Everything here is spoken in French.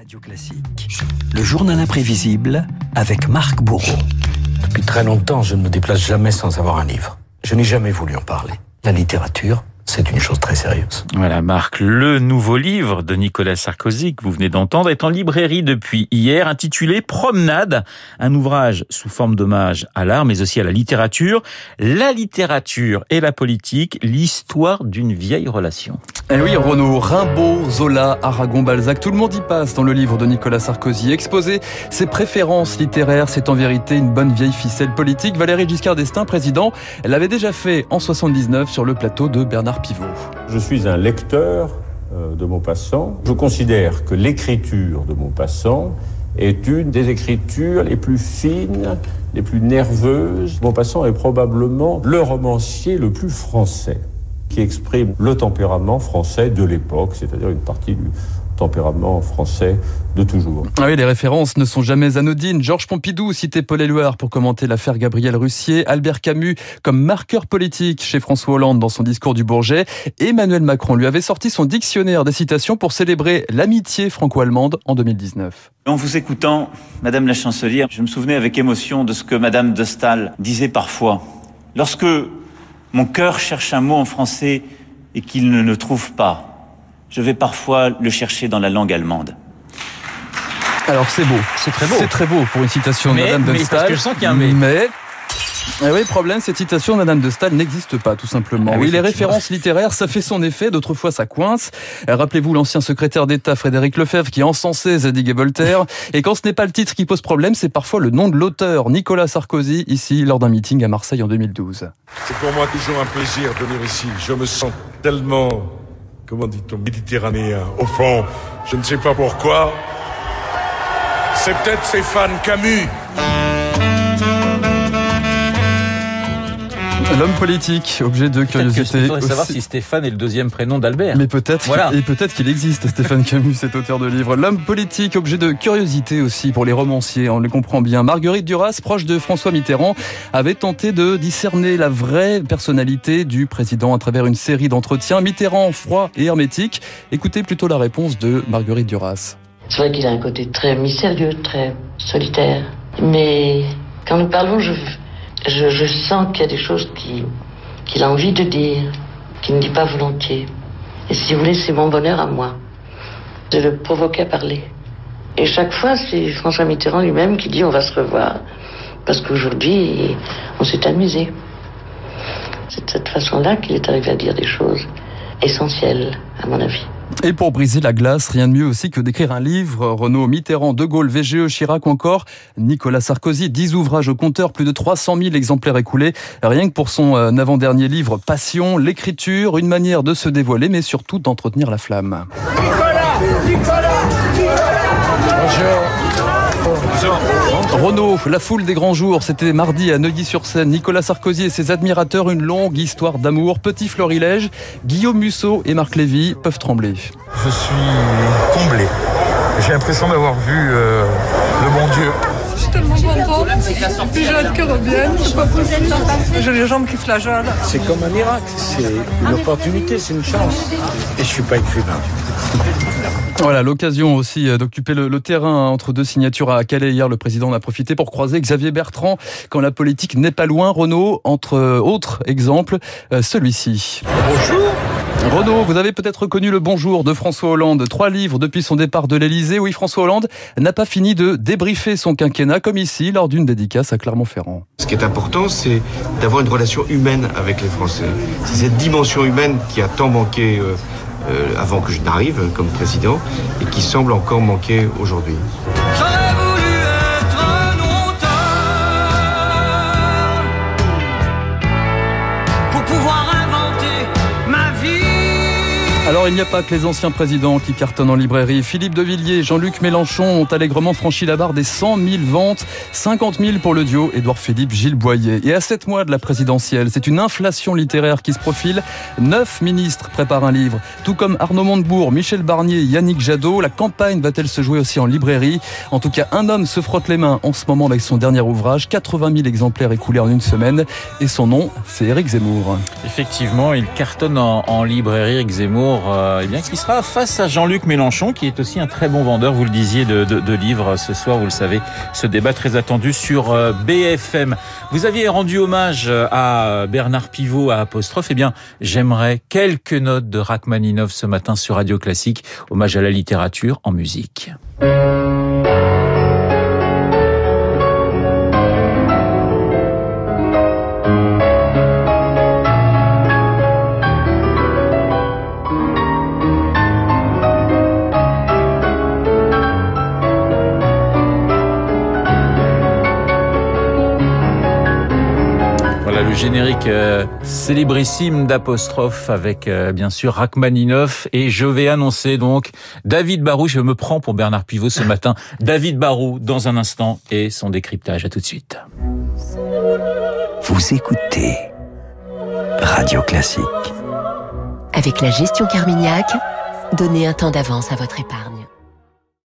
Radio Classique, le journal imprévisible avec Marc Bourreau. Depuis très longtemps, je ne me déplace jamais sans avoir un livre. Je n'ai jamais voulu en parler. La littérature, c'est une chose très sérieuse. Voilà, Marc, le nouveau livre de Nicolas Sarkozy que vous venez d'entendre est en librairie depuis hier, intitulé Promenade, un ouvrage sous forme d'hommage à l'art, mais aussi à la littérature. La littérature et la politique, l'histoire d'une vieille relation. Eh oui, Renaud, Rimbaud, Zola, Aragon, Balzac, tout le monde y passe dans le livre de Nicolas Sarkozy. Exposer ses préférences littéraires, c'est en vérité une bonne vieille ficelle politique. Valérie Giscard d'Estaing, président, l'avait déjà fait en 79 sur le plateau de Bernard Je suis un lecteur euh, de Maupassant. Je considère que l'écriture de Maupassant est une des écritures les plus fines, les plus nerveuses. Maupassant est probablement le romancier le plus français qui exprime le tempérament français de l'époque, c'est-à-dire une partie du tempérament français de toujours. Ah oui, les références ne sont jamais anodines. Georges Pompidou citait Paul Éluard pour commenter l'affaire Gabriel Russier, Albert Camus comme marqueur politique chez François Hollande dans son discours du Bourget. Emmanuel Macron lui avait sorti son dictionnaire des citations pour célébrer l'amitié franco-allemande en 2019. En vous écoutant, Madame la Chancelière, je me souvenais avec émotion de ce que Madame de Staël disait parfois. Lorsque mon cœur cherche un mot en français et qu'il ne le trouve pas, je vais parfois le chercher dans la langue allemande. Alors c'est beau. C'est très beau. C'est très beau pour une citation Mais- de Madame de mais parce que je sens qu'il y a un mais. Mais eh oui, problème, cette citation de Madame de Staël n'existe pas, tout simplement. Ah oui, oui, les références littéraires, ça fait son effet. D'autres fois, ça coince. Euh, Rappelez-vous l'ancien secrétaire d'État Frédéric Lefebvre qui encensait Zadig et Voltaire. Et quand ce n'est pas le titre qui pose problème, c'est parfois le nom de l'auteur, Nicolas Sarkozy, ici, lors d'un meeting à Marseille en 2012. C'est pour moi toujours un plaisir de venir ici. Je me sens tellement, comment dit-on, méditerranéen. Au fond, je ne sais pas pourquoi. C'est peut-être Stéphane Camus. L'homme politique, objet de curiosité. Il faudrait savoir si Stéphane est le deuxième prénom d'Albert. Mais peut-être, Voilà. et peut-être qu'il existe, Stéphane Camus, cet auteur de livre. L'homme politique, objet de curiosité aussi pour les romanciers, on le comprend bien. Marguerite Duras, proche de François Mitterrand, avait tenté de discerner la vraie personnalité du président à travers une série d'entretiens. Mitterrand, froid et hermétique. Écoutez plutôt la réponse de Marguerite Duras. C'est vrai qu'il a un côté très mystérieux, très solitaire. Mais quand nous parlons, je, je, sens qu'il y a des choses qui- qu'il a envie de dire, qu'il ne dit pas volontiers. Et si vous voulez, c'est mon bonheur à moi de le provoquer à parler. Et chaque fois, c'est François Mitterrand lui-même qui dit on va se revoir. Parce qu'aujourd'hui, on s'est amusé. C'est de cette façon-là qu'il est arrivé à dire des choses essentielles, à mon avis. Et pour briser la glace, rien de mieux aussi que d'écrire un livre. Renaud Mitterrand, De Gaulle, VGE, Chirac ou encore Nicolas Sarkozy. 10 ouvrages au compteur, plus de 300 000 exemplaires écoulés. Rien que pour son euh, avant-dernier livre Passion, l'écriture, une manière de se dévoiler, mais surtout d'entretenir la flamme. Renaud, la foule des grands jours, c'était mardi à Neuilly-sur-Seine. Nicolas Sarkozy et ses admirateurs, une longue histoire d'amour. Petit florilège, Guillaume Musso et Marc Lévy peuvent trembler. Je suis comblé. J'ai l'impression d'avoir vu euh, le bon Dieu. Je suis tellement contente. J'ai hâte qu'elle revienne. C'est pas possible. J'ai les jambes qui flageolent. C'est comme un miracle, c'est une opportunité, c'est une chance. Et je suis pas écrivain. Voilà, l'occasion aussi euh, d'occuper le, le terrain entre deux signatures à Calais. Hier, le président en a profité pour croiser Xavier Bertrand quand la politique n'est pas loin. Renaud, entre euh, autres exemples, euh, celui-ci. Bonjour Renaud, vous avez peut-être reconnu le bonjour de François Hollande. Trois livres depuis son départ de l'Elysée. Oui, François Hollande n'a pas fini de débriefer son quinquennat, comme ici, lors d'une dédicace à Clermont-Ferrand. Ce qui est important, c'est d'avoir une relation humaine avec les Français. C'est cette dimension humaine qui a tant manqué euh, avant que je n'arrive comme président et qui semble encore manquer aujourd'hui. Alors il n'y a pas que les anciens présidents qui cartonnent en librairie. Philippe de Villiers Jean-Luc Mélenchon ont allègrement franchi la barre des 100 000 ventes, 50 000 pour le duo Édouard Philippe Gilles Boyer. Et à 7 mois de la présidentielle, c'est une inflation littéraire qui se profile. Neuf ministres préparent un livre, tout comme Arnaud Montebourg, Michel Barnier, Yannick Jadot. La campagne va-t-elle se jouer aussi en librairie? En tout cas, un homme se frotte les mains en ce moment avec son dernier ouvrage, 80 000 exemplaires écoulés en une semaine. Et son nom, c'est Éric Zemmour. Effectivement, il cartonne en, en librairie, Eric Zemmour. Euh, eh bien, qui sera face à Jean-Luc Mélenchon, qui est aussi un très bon vendeur, vous le disiez, de, livres ce soir, vous le savez, ce débat très attendu sur euh, BFM. Vous aviez rendu hommage à Bernard Pivot, à Apostrophe, eh bien, j'aimerais quelques notes de Rachmaninov ce matin sur Radio Classique, hommage à la littérature en musique. Générique euh, célébrissime d'apostrophe avec euh, bien sûr Rachmaninov et je vais annoncer donc David Barou. Je me prends pour Bernard Pivot ce matin. David Barou dans un instant et son décryptage. À tout de suite. Vous écoutez Radio Classique. Avec la gestion Carmignac, donnez un temps d'avance à votre épargne.